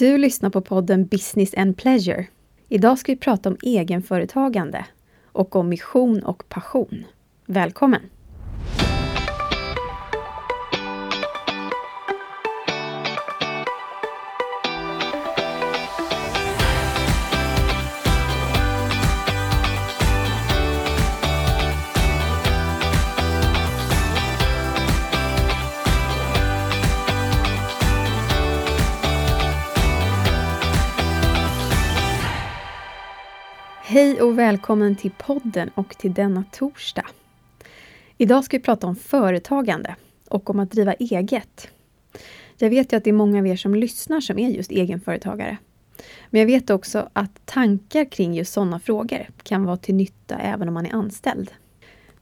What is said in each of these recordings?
Du lyssnar på podden Business and Pleasure. Idag ska vi prata om egenföretagande och om mission och passion. Välkommen! Hej och välkommen till podden och till denna torsdag. Idag ska vi prata om företagande och om att driva eget. Jag vet ju att det är många av er som lyssnar som är just egenföretagare. Men jag vet också att tankar kring just sådana frågor kan vara till nytta även om man är anställd.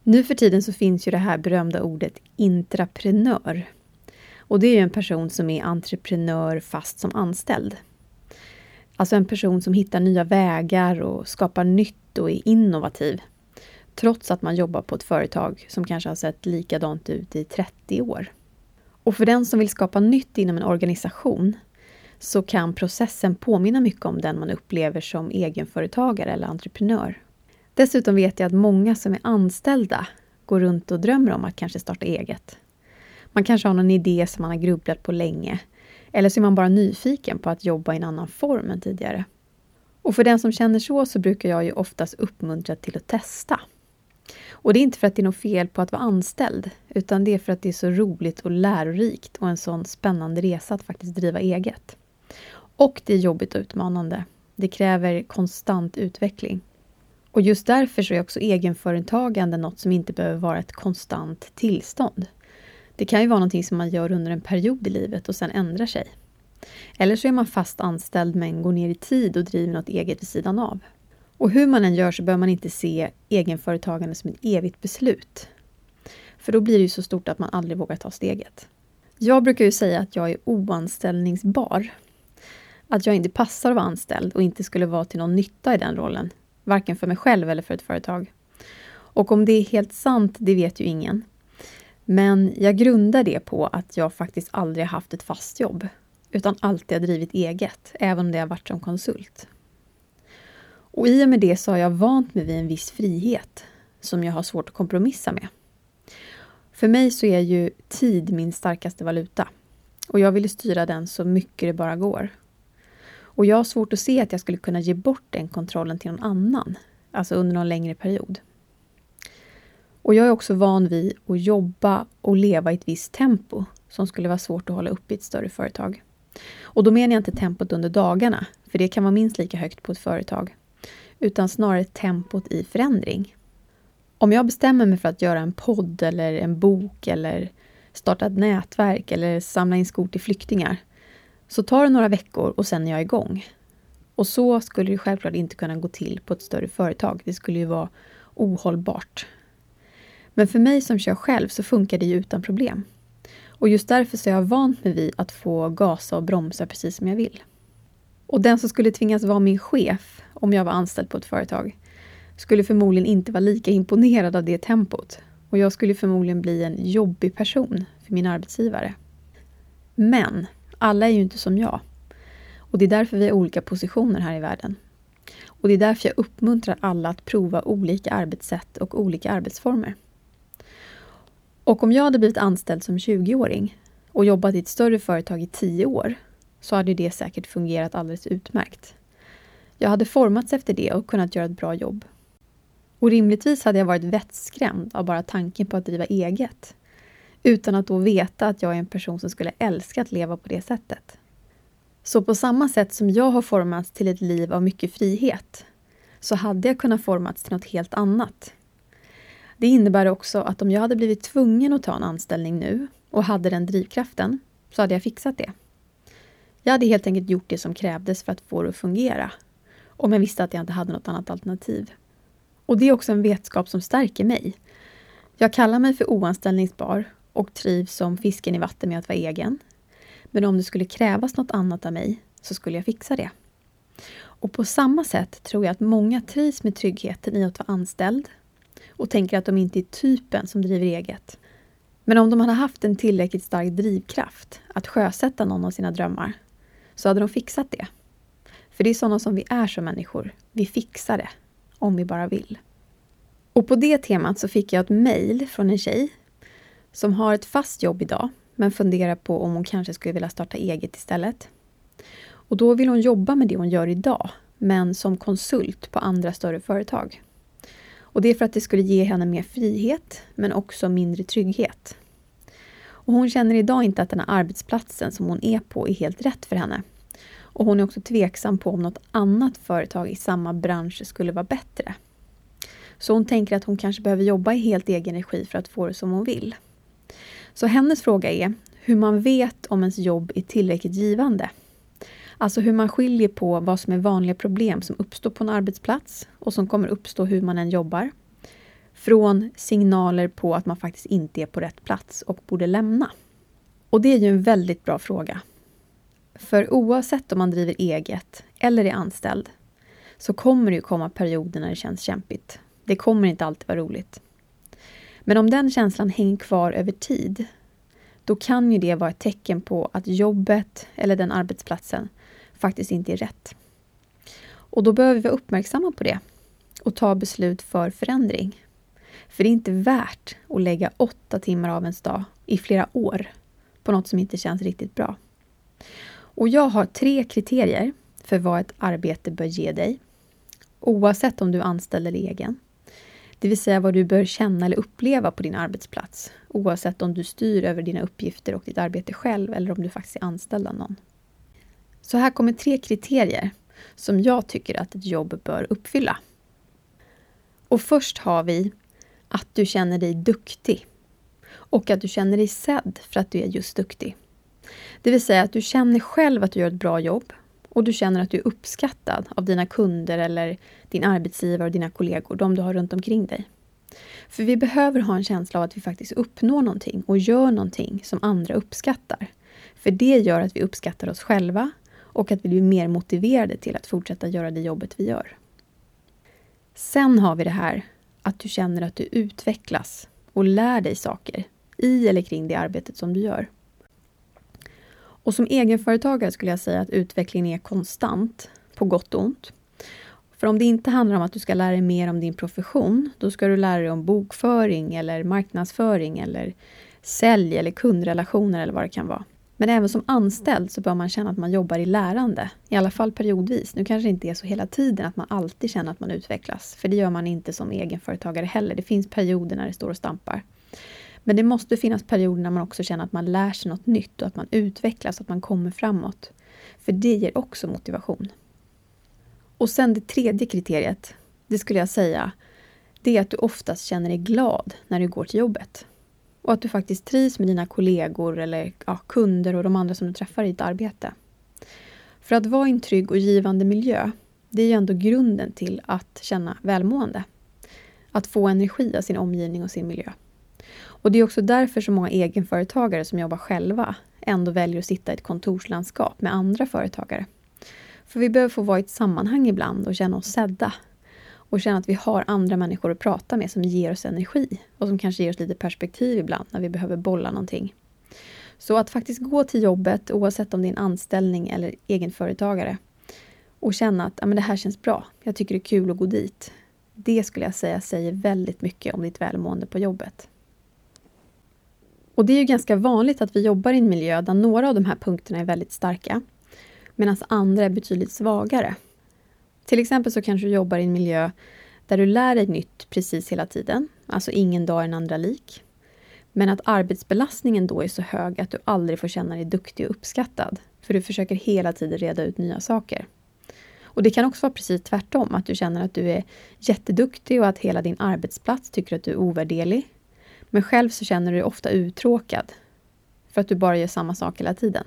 Nu för tiden så finns ju det här berömda ordet intraprenör. Och det är ju en person som är entreprenör fast som anställd. Alltså en person som hittar nya vägar och skapar nytt och är innovativ. Trots att man jobbar på ett företag som kanske har sett likadant ut i 30 år. Och för den som vill skapa nytt inom en organisation så kan processen påminna mycket om den man upplever som egenföretagare eller entreprenör. Dessutom vet jag att många som är anställda går runt och drömmer om att kanske starta eget. Man kanske har någon idé som man har grubblat på länge eller så är man bara nyfiken på att jobba i en annan form än tidigare. Och för den som känner så, så brukar jag ju oftast uppmuntra till att testa. Och det är inte för att det är något fel på att vara anställd, utan det är för att det är så roligt och lärorikt och en sån spännande resa att faktiskt driva eget. Och det är jobbigt och utmanande. Det kräver konstant utveckling. Och just därför så är också egenföretagande något som inte behöver vara ett konstant tillstånd. Det kan ju vara någonting som man gör under en period i livet och sen ändrar sig. Eller så är man fast anställd men går ner i tid och driver något eget vid sidan av. Och hur man än gör så bör man inte se egenföretagande som ett evigt beslut. För då blir det ju så stort att man aldrig vågar ta steget. Jag brukar ju säga att jag är oanställningsbar. Att jag inte passar att vara anställd och inte skulle vara till någon nytta i den rollen. Varken för mig själv eller för ett företag. Och om det är helt sant, det vet ju ingen. Men jag grundar det på att jag faktiskt aldrig haft ett fast jobb, utan alltid har drivit eget, även om det har varit som konsult. Och i och med det så har jag vant mig vid en viss frihet som jag har svårt att kompromissa med. För mig så är ju tid min starkaste valuta och jag vill styra den så mycket det bara går. Och jag har svårt att se att jag skulle kunna ge bort den kontrollen till någon annan, alltså under någon längre period. Och jag är också van vid att jobba och leva i ett visst tempo som skulle vara svårt att hålla upp i ett större företag. Och då menar jag inte tempot under dagarna, för det kan vara minst lika högt på ett företag, utan snarare tempot i förändring. Om jag bestämmer mig för att göra en podd eller en bok eller starta ett nätverk eller samla in skor till flyktingar, så tar det några veckor och sen är jag igång. Och så skulle det självklart inte kunna gå till på ett större företag. Det skulle ju vara ohållbart. Men för mig som kör själv så funkar det ju utan problem. Och just därför så är jag vant mig vid att få gasa och bromsa precis som jag vill. Och den som skulle tvingas vara min chef om jag var anställd på ett företag skulle förmodligen inte vara lika imponerad av det tempot. Och jag skulle förmodligen bli en jobbig person för min arbetsgivare. Men alla är ju inte som jag. Och det är därför vi har olika positioner här i världen. Och det är därför jag uppmuntrar alla att prova olika arbetssätt och olika arbetsformer. Och om jag hade blivit anställd som 20-åring och jobbat i ett större företag i 10 år så hade det säkert fungerat alldeles utmärkt. Jag hade formats efter det och kunnat göra ett bra jobb. Och rimligtvis hade jag varit vettskrämd av bara tanken på att driva eget. Utan att då veta att jag är en person som skulle älska att leva på det sättet. Så på samma sätt som jag har formats till ett liv av mycket frihet så hade jag kunnat formats till något helt annat. Det innebär också att om jag hade blivit tvungen att ta en anställning nu och hade den drivkraften, så hade jag fixat det. Jag hade helt enkelt gjort det som krävdes för att få det att fungera. Om jag visste att jag inte hade något annat alternativ. Och det är också en vetskap som stärker mig. Jag kallar mig för oanställningsbar och trivs som fisken i vatten med att vara egen. Men om det skulle krävas något annat av mig så skulle jag fixa det. Och på samma sätt tror jag att många trivs med tryggheten i att vara anställd och tänker att de inte är typen som driver eget. Men om de hade haft en tillräckligt stark drivkraft att sjösätta någon av sina drömmar så hade de fixat det. För det är sådana som vi är som människor. Vi fixar det, om vi bara vill. Och på det temat så fick jag ett mejl från en tjej som har ett fast jobb idag, men funderar på om hon kanske skulle vilja starta eget istället. Och då vill hon jobba med det hon gör idag, men som konsult på andra större företag. Och det är för att det skulle ge henne mer frihet, men också mindre trygghet. Och hon känner idag inte att den här arbetsplatsen som hon är på är helt rätt för henne. Och hon är också tveksam på om något annat företag i samma bransch skulle vara bättre. Så hon tänker att hon kanske behöver jobba i helt egen regi för att få det som hon vill. Så hennes fråga är hur man vet om ens jobb är tillräckligt givande. Alltså hur man skiljer på vad som är vanliga problem som uppstår på en arbetsplats och som kommer uppstå hur man än jobbar. Från signaler på att man faktiskt inte är på rätt plats och borde lämna. Och det är ju en väldigt bra fråga. För oavsett om man driver eget eller är anställd så kommer det ju komma perioder när det känns kämpigt. Det kommer inte alltid vara roligt. Men om den känslan hänger kvar över tid, då kan ju det vara ett tecken på att jobbet eller den arbetsplatsen faktiskt inte är rätt. Och då behöver vi vara uppmärksamma på det och ta beslut för förändring. För det är inte värt att lägga åtta timmar av ens dag i flera år på något som inte känns riktigt bra. Och jag har tre kriterier för vad ett arbete bör ge dig. Oavsett om du är anställd eller egen. Det vill säga vad du bör känna eller uppleva på din arbetsplats. Oavsett om du styr över dina uppgifter och ditt arbete själv eller om du faktiskt är anställd av någon. Så här kommer tre kriterier som jag tycker att ett jobb bör uppfylla. Och först har vi att du känner dig duktig och att du känner dig sedd för att du är just duktig. Det vill säga att du känner själv att du gör ett bra jobb och du känner att du är uppskattad av dina kunder eller din arbetsgivare och dina kollegor, de du har runt omkring dig. För vi behöver ha en känsla av att vi faktiskt uppnår någonting och gör någonting som andra uppskattar. För det gör att vi uppskattar oss själva och att vi blir mer motiverade till att fortsätta göra det jobbet vi gör. Sen har vi det här att du känner att du utvecklas och lär dig saker i eller kring det arbetet som du gör. Och som egenföretagare skulle jag säga att utvecklingen är konstant, på gott och ont. För om det inte handlar om att du ska lära dig mer om din profession, då ska du lära dig om bokföring eller marknadsföring eller sälj eller kundrelationer eller vad det kan vara. Men även som anställd så bör man känna att man jobbar i lärande, i alla fall periodvis. Nu kanske det inte är så hela tiden att man alltid känner att man utvecklas, för det gör man inte som egenföretagare heller. Det finns perioder när det står och stampar. Men det måste finnas perioder när man också känner att man lär sig något nytt och att man utvecklas, att man kommer framåt. För det ger också motivation. Och sen det tredje kriteriet, det skulle jag säga, det är att du oftast känner dig glad när du går till jobbet. Och att du faktiskt trivs med dina kollegor eller ja, kunder och de andra som du träffar i ditt arbete. För att vara i en trygg och givande miljö, det är ju ändå grunden till att känna välmående. Att få energi av sin omgivning och sin miljö. Och det är också därför så många egenföretagare som jobbar själva ändå väljer att sitta i ett kontorslandskap med andra företagare. För vi behöver få vara i ett sammanhang ibland och känna oss sedda. Och känna att vi har andra människor att prata med som ger oss energi och som kanske ger oss lite perspektiv ibland när vi behöver bolla någonting. Så att faktiskt gå till jobbet, oavsett om det är en anställning eller egenföretagare, och känna att ja, men det här känns bra, jag tycker det är kul att gå dit. Det skulle jag säga säger väldigt mycket om ditt välmående på jobbet. Och det är ju ganska vanligt att vi jobbar i en miljö där några av de här punkterna är väldigt starka, medan andra är betydligt svagare. Till exempel så kanske du jobbar i en miljö där du lär dig nytt precis hela tiden, alltså ingen dag är en andra lik. Men att arbetsbelastningen då är så hög att du aldrig får känna dig duktig och uppskattad, för du försöker hela tiden reda ut nya saker. Och Det kan också vara precis tvärtom, att du känner att du är jätteduktig och att hela din arbetsplats tycker att du är ovärderlig men själv så känner du dig ofta uttråkad för att du bara gör samma sak hela tiden.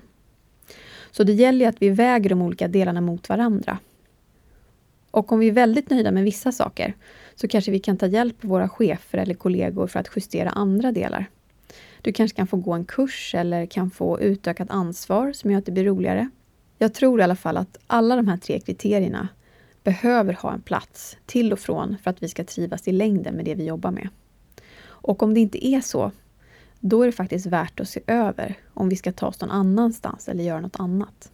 Så det gäller att vi väger de olika delarna mot varandra. Och om vi är väldigt nöjda med vissa saker så kanske vi kan ta hjälp av våra chefer eller kollegor för att justera andra delar. Du kanske kan få gå en kurs eller kan få utökat ansvar som gör att det blir roligare. Jag tror i alla fall att alla de här tre kriterierna behöver ha en plats till och från för att vi ska trivas i längden med det vi jobbar med. Och om det inte är så, då är det faktiskt värt att se över om vi ska ta oss någon annanstans eller göra något annat.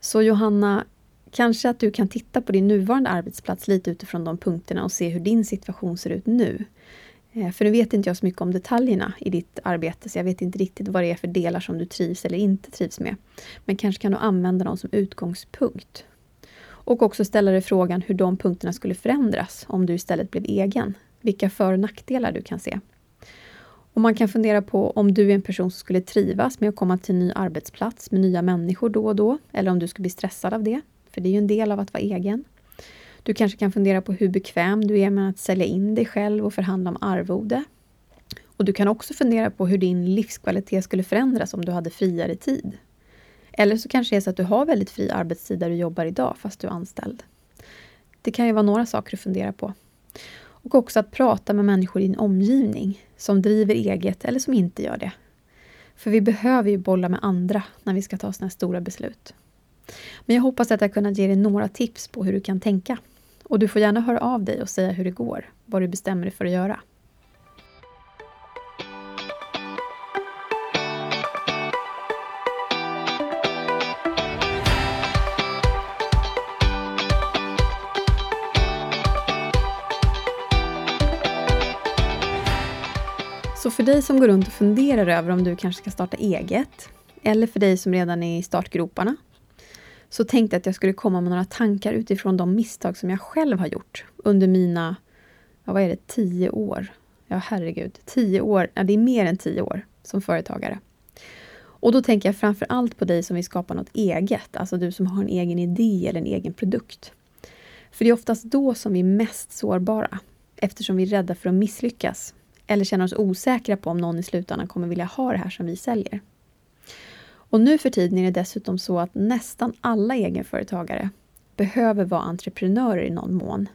Så Johanna, kanske att du kan titta på din nuvarande arbetsplats lite utifrån de punkterna och se hur din situation ser ut nu. Eh, för nu vet inte jag så mycket om detaljerna i ditt arbete, så jag vet inte riktigt vad det är för delar som du trivs eller inte trivs med. Men kanske kan du använda dem som utgångspunkt. Och också ställa dig frågan hur de punkterna skulle förändras om du istället blev egen. Vilka för och nackdelar du kan se. Och man kan fundera på om du är en person som skulle trivas med att komma till en ny arbetsplats med nya människor då och då, eller om du skulle bli stressad av det. För det är ju en del av att vara egen. Du kanske kan fundera på hur bekväm du är med att sälja in dig själv och förhandla om arvode. Och du kan också fundera på hur din livskvalitet skulle förändras om du hade friare tid. Eller så kanske det är så att du har väldigt fri arbetstid där du jobbar idag fast du är anställd. Det kan ju vara några saker att fundera på. Och också att prata med människor i din omgivning som driver eget eller som inte gör det. För vi behöver ju bolla med andra när vi ska ta sådana här stora beslut. Men jag hoppas att jag kunnat ge dig några tips på hur du kan tänka. Och du får gärna höra av dig och säga hur det går, vad du bestämmer dig för att göra. Så för dig som går runt och funderar över om du kanske ska starta eget, eller för dig som redan är i startgroparna, så tänkte jag att jag skulle komma med några tankar utifrån de misstag som jag själv har gjort under mina, ja, vad är det, tio år? Ja, herregud, tio år, ja, det är mer än tio år som företagare. Och då tänker jag framför allt på dig som vill skapa något eget, alltså du som har en egen idé eller en egen produkt. För det är oftast då som vi är mest sårbara, eftersom vi är rädda för att misslyckas eller känner oss osäkra på om någon i slutändan kommer vilja ha det här som vi säljer. Och nu för tiden är det dessutom så att nästan alla egenföretagare behöver vara entreprenörer i någon mån.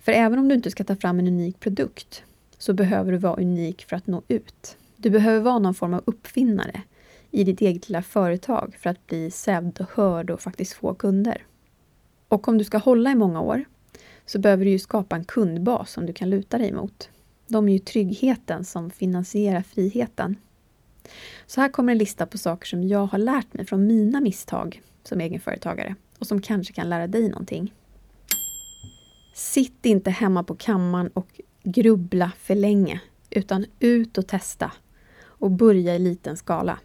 För även om du inte ska ta fram en unik produkt så behöver du vara unik för att nå ut. Du behöver vara någon form av uppfinnare i ditt eget lilla företag för att bli sedd och hörd och faktiskt få kunder. Och om du ska hålla i många år så behöver du ju skapa en kundbas som du kan luta dig mot. De är ju tryggheten som finansierar friheten. Så här kommer en lista på saker som jag har lärt mig från mina misstag som egenföretagare och som kanske kan lära dig någonting. Sitt inte hemma på kammaren och grubbla för länge, utan ut och testa och börja i liten skala.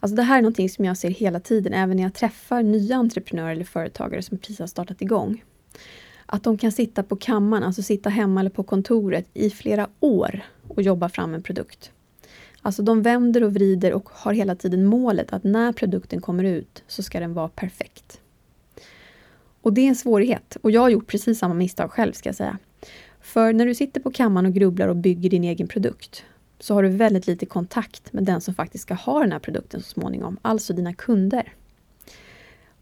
Alltså det här är någonting som jag ser hela tiden, även när jag träffar nya entreprenörer eller företagare som precis har startat igång. Att de kan sitta på kammaren, alltså sitta hemma eller på kontoret i flera år och jobba fram en produkt. Alltså de vänder och vrider och har hela tiden målet att när produkten kommer ut så ska den vara perfekt. Och det är en svårighet och jag har gjort precis samma misstag själv ska jag säga. För när du sitter på kammaren och grubblar och bygger din egen produkt så har du väldigt lite kontakt med den som faktiskt ska ha den här produkten så småningom, alltså dina kunder.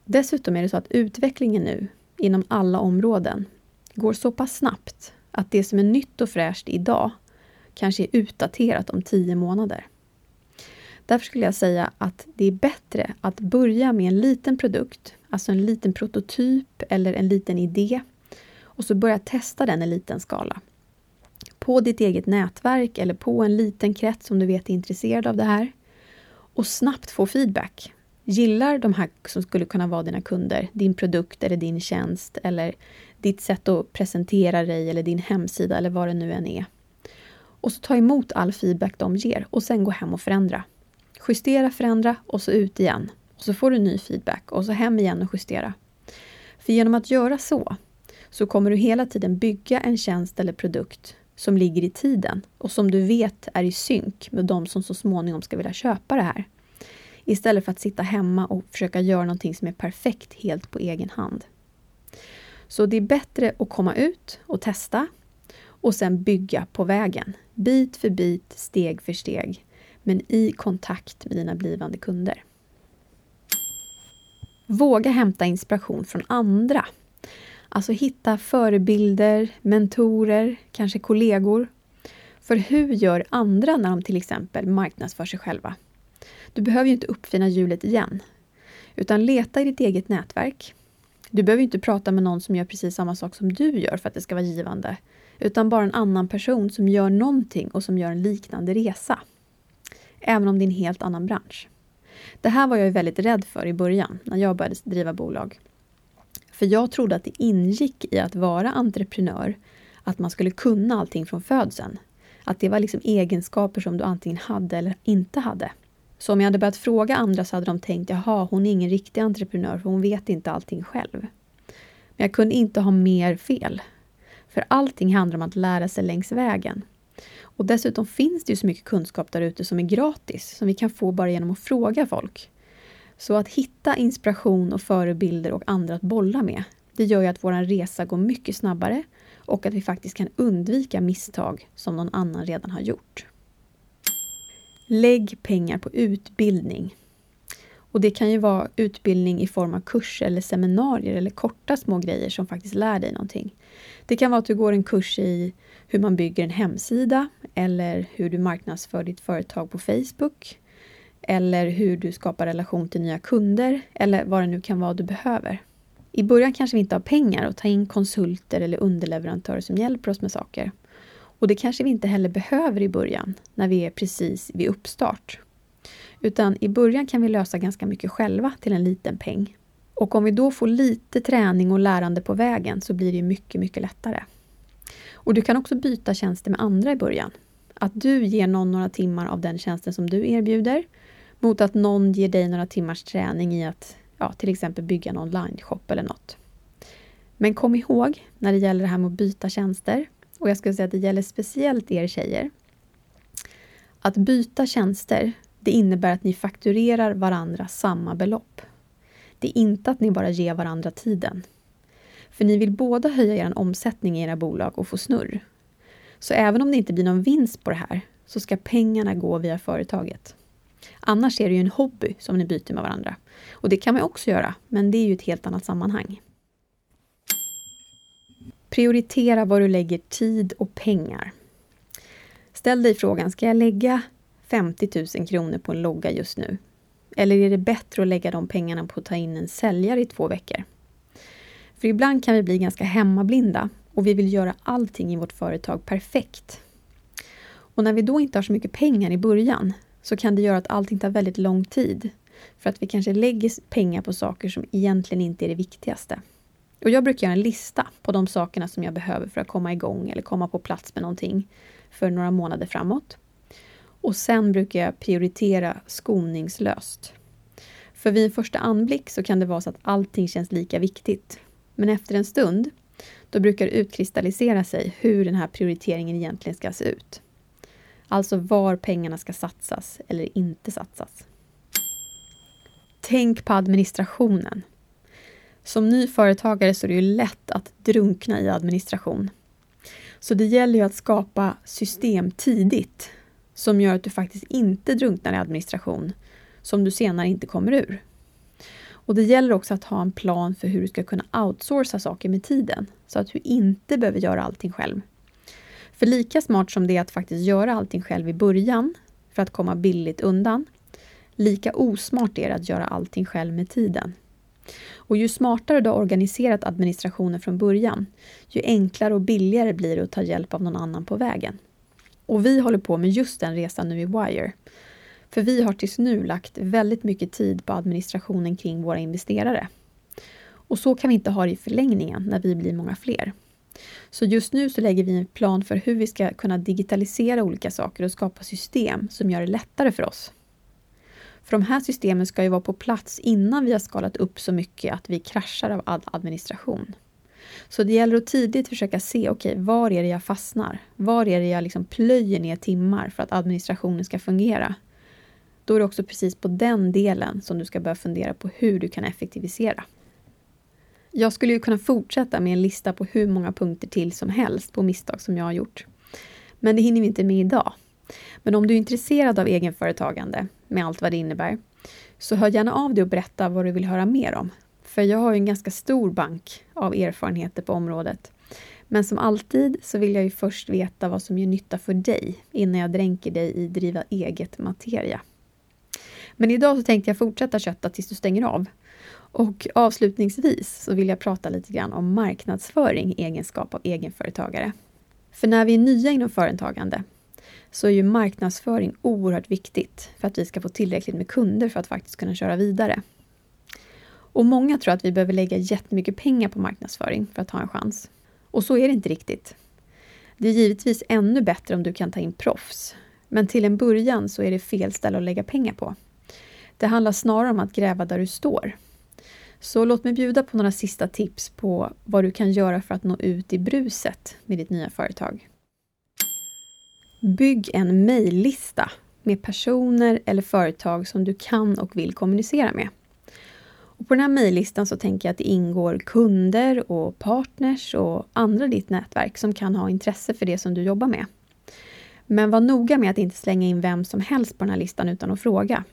Dessutom är det så att utvecklingen nu inom alla områden går så pass snabbt att det som är nytt och fräscht idag kanske är utdaterat om tio månader. Därför skulle jag säga att det är bättre att börja med en liten produkt, alltså en liten prototyp eller en liten idé och så börja testa den i liten skala. På ditt eget nätverk eller på en liten krets som du vet är intresserad av det här. Och snabbt få feedback. Gillar de här som skulle kunna vara dina kunder din produkt eller din tjänst eller ditt sätt att presentera dig eller din hemsida eller vad det nu än är. Och så ta emot all feedback de ger och sen gå hem och förändra. Justera, förändra och så ut igen. Och så får du ny feedback och så hem igen och justera. För genom att göra så, så kommer du hela tiden bygga en tjänst eller produkt som ligger i tiden och som du vet är i synk med de som så småningom ska vilja köpa det här. Istället för att sitta hemma och försöka göra någonting som är perfekt helt på egen hand. Så det är bättre att komma ut och testa och sen bygga på vägen. Bit för bit, steg för steg, men i kontakt med dina blivande kunder. Våga hämta inspiration från andra. Alltså hitta förebilder, mentorer, kanske kollegor. För hur gör andra när de till exempel marknadsför sig själva? Du behöver ju inte uppfinna hjulet igen. Utan leta i ditt eget nätverk. Du behöver inte prata med någon som gör precis samma sak som du gör för att det ska vara givande utan bara en annan person som gör någonting och som gör en liknande resa. Även om det är en helt annan bransch. Det här var jag väldigt rädd för i början, när jag började driva bolag. För jag trodde att det ingick i att vara entreprenör, att man skulle kunna allting från födseln. Att det var liksom egenskaper som du antingen hade eller inte hade. Så om jag hade börjat fråga andra så hade de tänkt, jaha, hon är ingen riktig entreprenör för hon vet inte allting själv. Men jag kunde inte ha mer fel. För allting handlar om att lära sig längs vägen. Och dessutom finns det ju så mycket kunskap där ute som är gratis, som vi kan få bara genom att fråga folk. Så att hitta inspiration och förebilder och andra att bolla med, det gör ju att vår resa går mycket snabbare och att vi faktiskt kan undvika misstag som någon annan redan har gjort. Lägg pengar på utbildning. Och det kan ju vara utbildning i form av kurser eller seminarier eller korta små grejer som faktiskt lär dig någonting. Det kan vara att du går en kurs i hur man bygger en hemsida eller hur du marknadsför ditt företag på Facebook. Eller hur du skapar relation till nya kunder eller vad det nu kan vara du behöver. I början kanske vi inte har pengar att ta in konsulter eller underleverantörer som hjälper oss med saker. Och det kanske vi inte heller behöver i början, när vi är precis vid uppstart. Utan i början kan vi lösa ganska mycket själva till en liten peng. Och om vi då får lite träning och lärande på vägen så blir det mycket, mycket lättare. Och du kan också byta tjänster med andra i början. Att du ger någon några timmar av den tjänsten som du erbjuder mot att någon ger dig några timmars träning i att ja, till exempel bygga en online-shop eller något. Men kom ihåg när det gäller det här med att byta tjänster och jag skulle säga att det gäller speciellt er tjejer. Att byta tjänster, det innebär att ni fakturerar varandra samma belopp. Det är inte att ni bara ger varandra tiden. För ni vill båda höja er omsättning i era bolag och få snurr. Så även om det inte blir någon vinst på det här, så ska pengarna gå via företaget. Annars är det ju en hobby som ni byter med varandra. Och det kan man också göra, men det är ju ett helt annat sammanhang. Prioritera var du lägger tid och pengar. Ställ dig frågan, ska jag lägga 50 000 kronor på en logga just nu? Eller är det bättre att lägga de pengarna på att ta in en säljare i två veckor? För ibland kan vi bli ganska hemmablinda och vi vill göra allting i vårt företag perfekt. Och när vi då inte har så mycket pengar i början så kan det göra att allting tar väldigt lång tid. För att vi kanske lägger pengar på saker som egentligen inte är det viktigaste. Och jag brukar göra en lista på de sakerna som jag behöver för att komma igång eller komma på plats med någonting för några månader framåt. Och sen brukar jag prioritera skoningslöst. För vid en första anblick så kan det vara så att allting känns lika viktigt. Men efter en stund, då brukar det utkristallisera sig hur den här prioriteringen egentligen ska se ut. Alltså var pengarna ska satsas eller inte satsas. Tänk på administrationen. Som ny företagare så är det ju lätt att drunkna i administration. Så det gäller ju att skapa system tidigt som gör att du faktiskt inte drunknar i administration som du senare inte kommer ur. Och det gäller också att ha en plan för hur du ska kunna outsourca saker med tiden så att du inte behöver göra allting själv. För lika smart som det är att faktiskt göra allting själv i början för att komma billigt undan, lika osmart är det att göra allting själv med tiden. Och ju smartare du har organiserat administrationen från början, ju enklare och billigare blir det att ta hjälp av någon annan på vägen. Och vi håller på med just den resan nu i Wire. För vi har tills nu lagt väldigt mycket tid på administrationen kring våra investerare. Och så kan vi inte ha det i förlängningen när vi blir många fler. Så just nu så lägger vi en plan för hur vi ska kunna digitalisera olika saker och skapa system som gör det lättare för oss. För de här systemen ska ju vara på plats innan vi har skalat upp så mycket att vi kraschar av all administration. Så det gäller att tidigt försöka se, okej, okay, var är det jag fastnar? Var är det jag liksom plöjer ner timmar för att administrationen ska fungera? Då är det också precis på den delen som du ska börja fundera på hur du kan effektivisera. Jag skulle ju kunna fortsätta med en lista på hur många punkter till som helst på misstag som jag har gjort. Men det hinner vi inte med idag. Men om du är intresserad av egenföretagande, med allt vad det innebär, så hör gärna av dig och berätta vad du vill höra mer om. För jag har ju en ganska stor bank av erfarenheter på området. Men som alltid så vill jag ju först veta vad som gör nytta för dig innan jag dränker dig i driva eget materia. Men idag så tänkte jag fortsätta kötta tills du stänger av. Och avslutningsvis så vill jag prata lite grann om marknadsföring i egenskap av egenföretagare. För när vi är nya inom företagande så är ju marknadsföring oerhört viktigt för att vi ska få tillräckligt med kunder för att faktiskt kunna köra vidare. Och många tror att vi behöver lägga jättemycket pengar på marknadsföring för att ha en chans. Och så är det inte riktigt. Det är givetvis ännu bättre om du kan ta in proffs. Men till en början så är det fel ställe att lägga pengar på. Det handlar snarare om att gräva där du står. Så låt mig bjuda på några sista tips på vad du kan göra för att nå ut i bruset med ditt nya företag. Bygg en mejllista med personer eller företag som du kan och vill kommunicera med. Och på den här mejllistan så tänker jag att det ingår kunder och partners och andra i ditt nätverk som kan ha intresse för det som du jobbar med. Men var noga med att inte slänga in vem som helst på den här listan utan att fråga.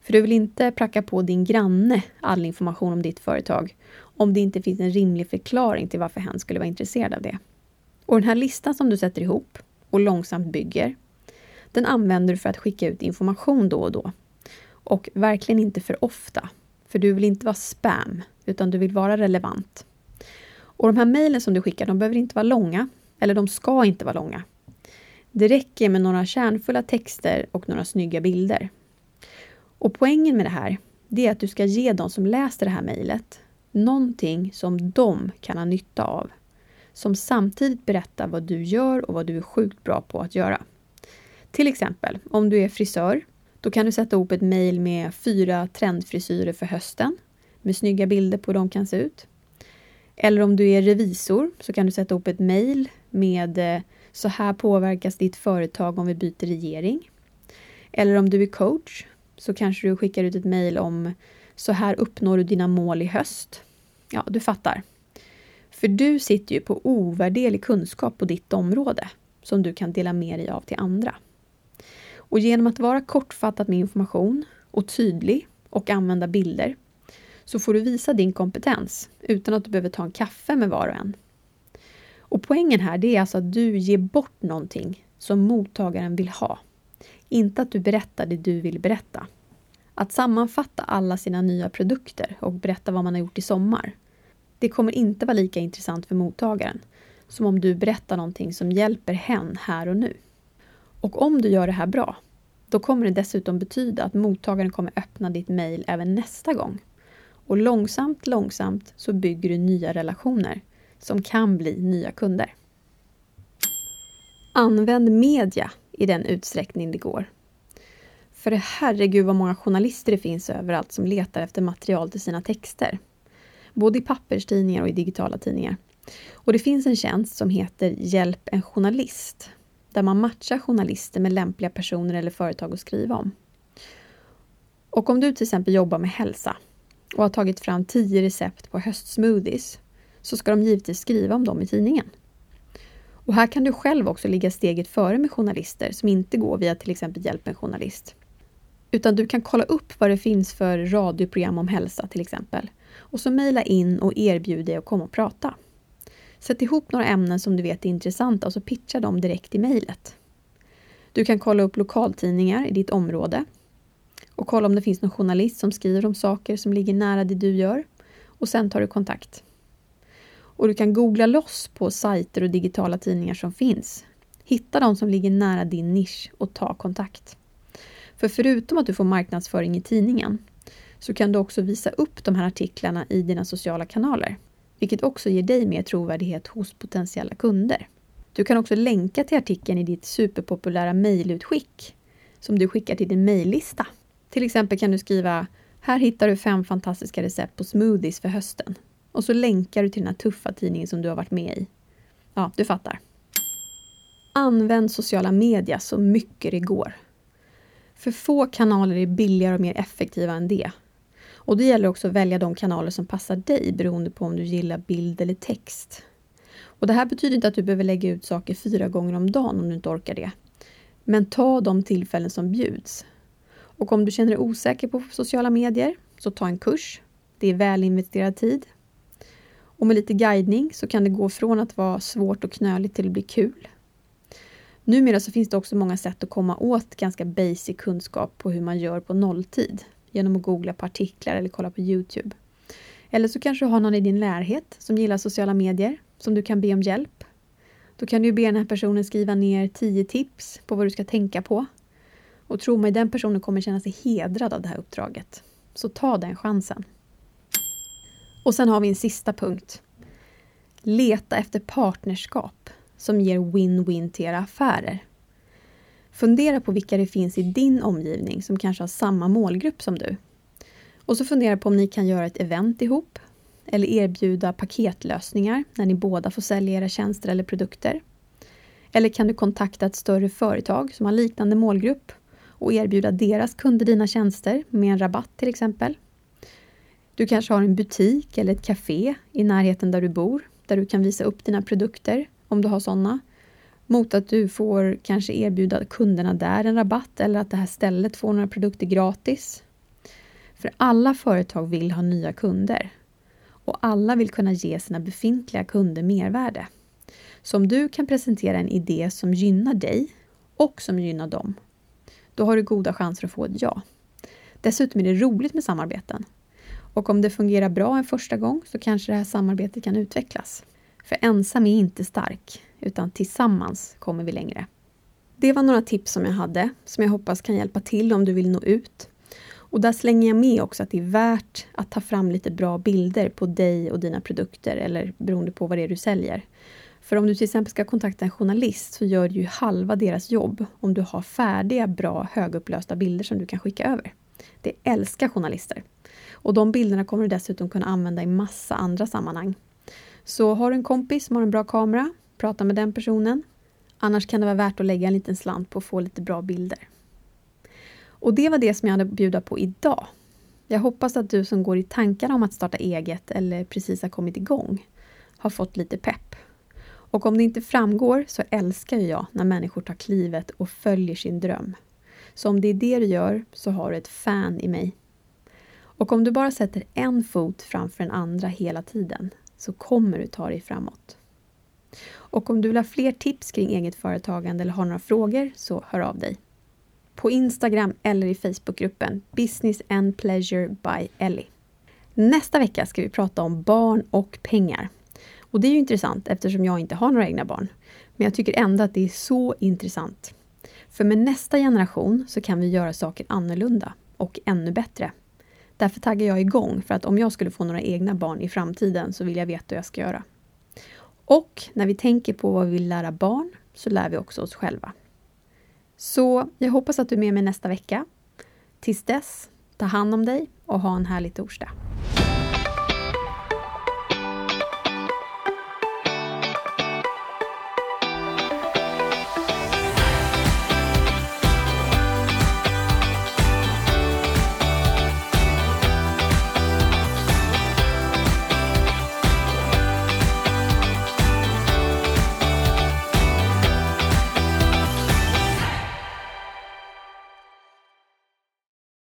För du vill inte pracka på din granne all information om ditt företag om det inte finns en rimlig förklaring till varför hen skulle vara intresserad av det. Och den här listan som du sätter ihop och långsamt bygger, den använder du för att skicka ut information då och då. Och verkligen inte för ofta, för du vill inte vara spam, utan du vill vara relevant. Och de här mejlen som du skickar, de behöver inte vara långa, eller de ska inte vara långa. Det räcker med några kärnfulla texter och några snygga bilder. Och poängen med det här, det är att du ska ge de som läser det här mejlet någonting som de kan ha nytta av. Som samtidigt berättar vad du gör och vad du är sjukt bra på att göra. Till exempel, om du är frisör, då kan du sätta ihop ett mejl med fyra trendfrisyrer för hösten med snygga bilder på hur de kan se ut. Eller om du är revisor så kan du sätta ihop ett mejl med eh, så här påverkas ditt företag om vi byter regering. Eller om du är coach så kanske du skickar ut ett mejl om så här uppnår du dina mål i höst. Ja, du fattar. För du sitter ju på ovärderlig kunskap på ditt område som du kan dela med dig av till andra. Och genom att vara kortfattad med information och tydlig och använda bilder så får du visa din kompetens utan att du behöver ta en kaffe med var och en. Och poängen här det är alltså att du ger bort någonting som mottagaren vill ha. Inte att du berättar det du vill berätta. Att sammanfatta alla sina nya produkter och berätta vad man har gjort i sommar. Det kommer inte vara lika intressant för mottagaren som om du berättar någonting som hjälper hen här och nu. Och om du gör det här bra, då kommer det dessutom betyda att mottagaren kommer öppna ditt mejl även nästa gång. Och långsamt, långsamt så bygger du nya relationer som kan bli nya kunder. Använd media i den utsträckning det går. För herregud vad många journalister det finns överallt som letar efter material till sina texter. Både i papperstidningar och i digitala tidningar. Och det finns en tjänst som heter Hjälp en journalist där man matchar journalister med lämpliga personer eller företag att skriva om. Och om du till exempel jobbar med hälsa och har tagit fram 10 recept på höstsmoothies så ska de givetvis skriva om dem i tidningen. Och här kan du själv också ligga steget före med journalister som inte går via till exempel Hjälp en journalist. Utan du kan kolla upp vad det finns för radioprogram om hälsa till exempel. Och så mejla in och erbjud dig att komma och prata. Sätt ihop några ämnen som du vet är intressanta och så pitcha dem direkt i mejlet. Du kan kolla upp lokaltidningar i ditt område och kolla om det finns någon journalist som skriver om saker som ligger nära det du gör och sen tar du kontakt. Och du kan googla loss på sajter och digitala tidningar som finns. Hitta de som ligger nära din nisch och ta kontakt. För förutom att du får marknadsföring i tidningen så kan du också visa upp de här artiklarna i dina sociala kanaler. Vilket också ger dig mer trovärdighet hos potentiella kunder. Du kan också länka till artikeln i ditt superpopulära mejlutskick som du skickar till din mejllista. Till exempel kan du skriva Här hittar du fem fantastiska recept på smoothies för hösten. Och så länkar du till den här tuffa tidningen som du har varit med i. Ja, du fattar. Använd sociala medier så mycket det går. För få kanaler är billigare och mer effektiva än det. Och det gäller också att välja de kanaler som passar dig beroende på om du gillar bild eller text. Och Det här betyder inte att du behöver lägga ut saker fyra gånger om dagen om du inte orkar det. Men ta de tillfällen som bjuds. Och om du känner dig osäker på sociala medier, så ta en kurs. Det är väl investerad tid. Och med lite guidning så kan det gå från att vara svårt och knöligt till att bli kul. Numera så finns det också många sätt att komma åt ganska basic kunskap på hur man gör på nolltid genom att googla på artiklar eller kolla på Youtube. Eller så kanske du har någon i din närhet som gillar sociala medier som du kan be om hjälp. Då kan du be den här personen skriva ner 10 tips på vad du ska tänka på. Och tro mig, den personen kommer känna sig hedrad av det här uppdraget. Så ta den chansen. Och sen har vi en sista punkt. Leta efter partnerskap som ger win-win till era affärer. Fundera på vilka det finns i din omgivning som kanske har samma målgrupp som du. Och så fundera på om ni kan göra ett event ihop eller erbjuda paketlösningar när ni båda får sälja era tjänster eller produkter. Eller kan du kontakta ett större företag som har liknande målgrupp och erbjuda deras kunder dina tjänster med en rabatt till exempel. Du kanske har en butik eller ett café i närheten där du bor där du kan visa upp dina produkter om du har sådana. Mot att du får kanske erbjuda kunderna där en rabatt eller att det här stället får några produkter gratis. För alla företag vill ha nya kunder och alla vill kunna ge sina befintliga kunder mervärde. Så om du kan presentera en idé som gynnar dig och som gynnar dem, då har du goda chanser att få ett ja. Dessutom är det roligt med samarbeten. Och om det fungerar bra en första gång så kanske det här samarbetet kan utvecklas. För ensam är inte stark, utan tillsammans kommer vi längre. Det var några tips som jag hade, som jag hoppas kan hjälpa till om du vill nå ut. Och där slänger jag med också att det är värt att ta fram lite bra bilder på dig och dina produkter, eller beroende på vad det är du säljer. För om du till exempel ska kontakta en journalist så gör du ju halva deras jobb om du har färdiga, bra, högupplösta bilder som du kan skicka över. Det älskar journalister. Och de bilderna kommer du dessutom kunna använda i massa andra sammanhang. Så har du en kompis som har en bra kamera, prata med den personen. Annars kan det vara värt att lägga en liten slant på att få lite bra bilder. Och det var det som jag hade att bjuda på idag. Jag hoppas att du som går i tankar om att starta eget eller precis har kommit igång har fått lite pepp. Och om det inte framgår så älskar jag när människor tar klivet och följer sin dröm. Så om det är det du gör så har du ett fan i mig. Och om du bara sätter en fot framför den andra hela tiden så kommer du ta dig framåt. Och om du vill ha fler tips kring eget företagande eller har några frågor så hör av dig. På Instagram eller i Facebookgruppen Business and Pleasure by Ellie. Nästa vecka ska vi prata om barn och pengar. Och det är ju intressant eftersom jag inte har några egna barn. Men jag tycker ändå att det är så intressant. För med nästa generation så kan vi göra saker annorlunda och ännu bättre. Därför taggar jag igång för att om jag skulle få några egna barn i framtiden så vill jag veta hur jag ska göra. Och när vi tänker på vad vi vill lära barn så lär vi också oss själva. Så jag hoppas att du är med mig nästa vecka. Tills dess, ta hand om dig och ha en härlig torsdag.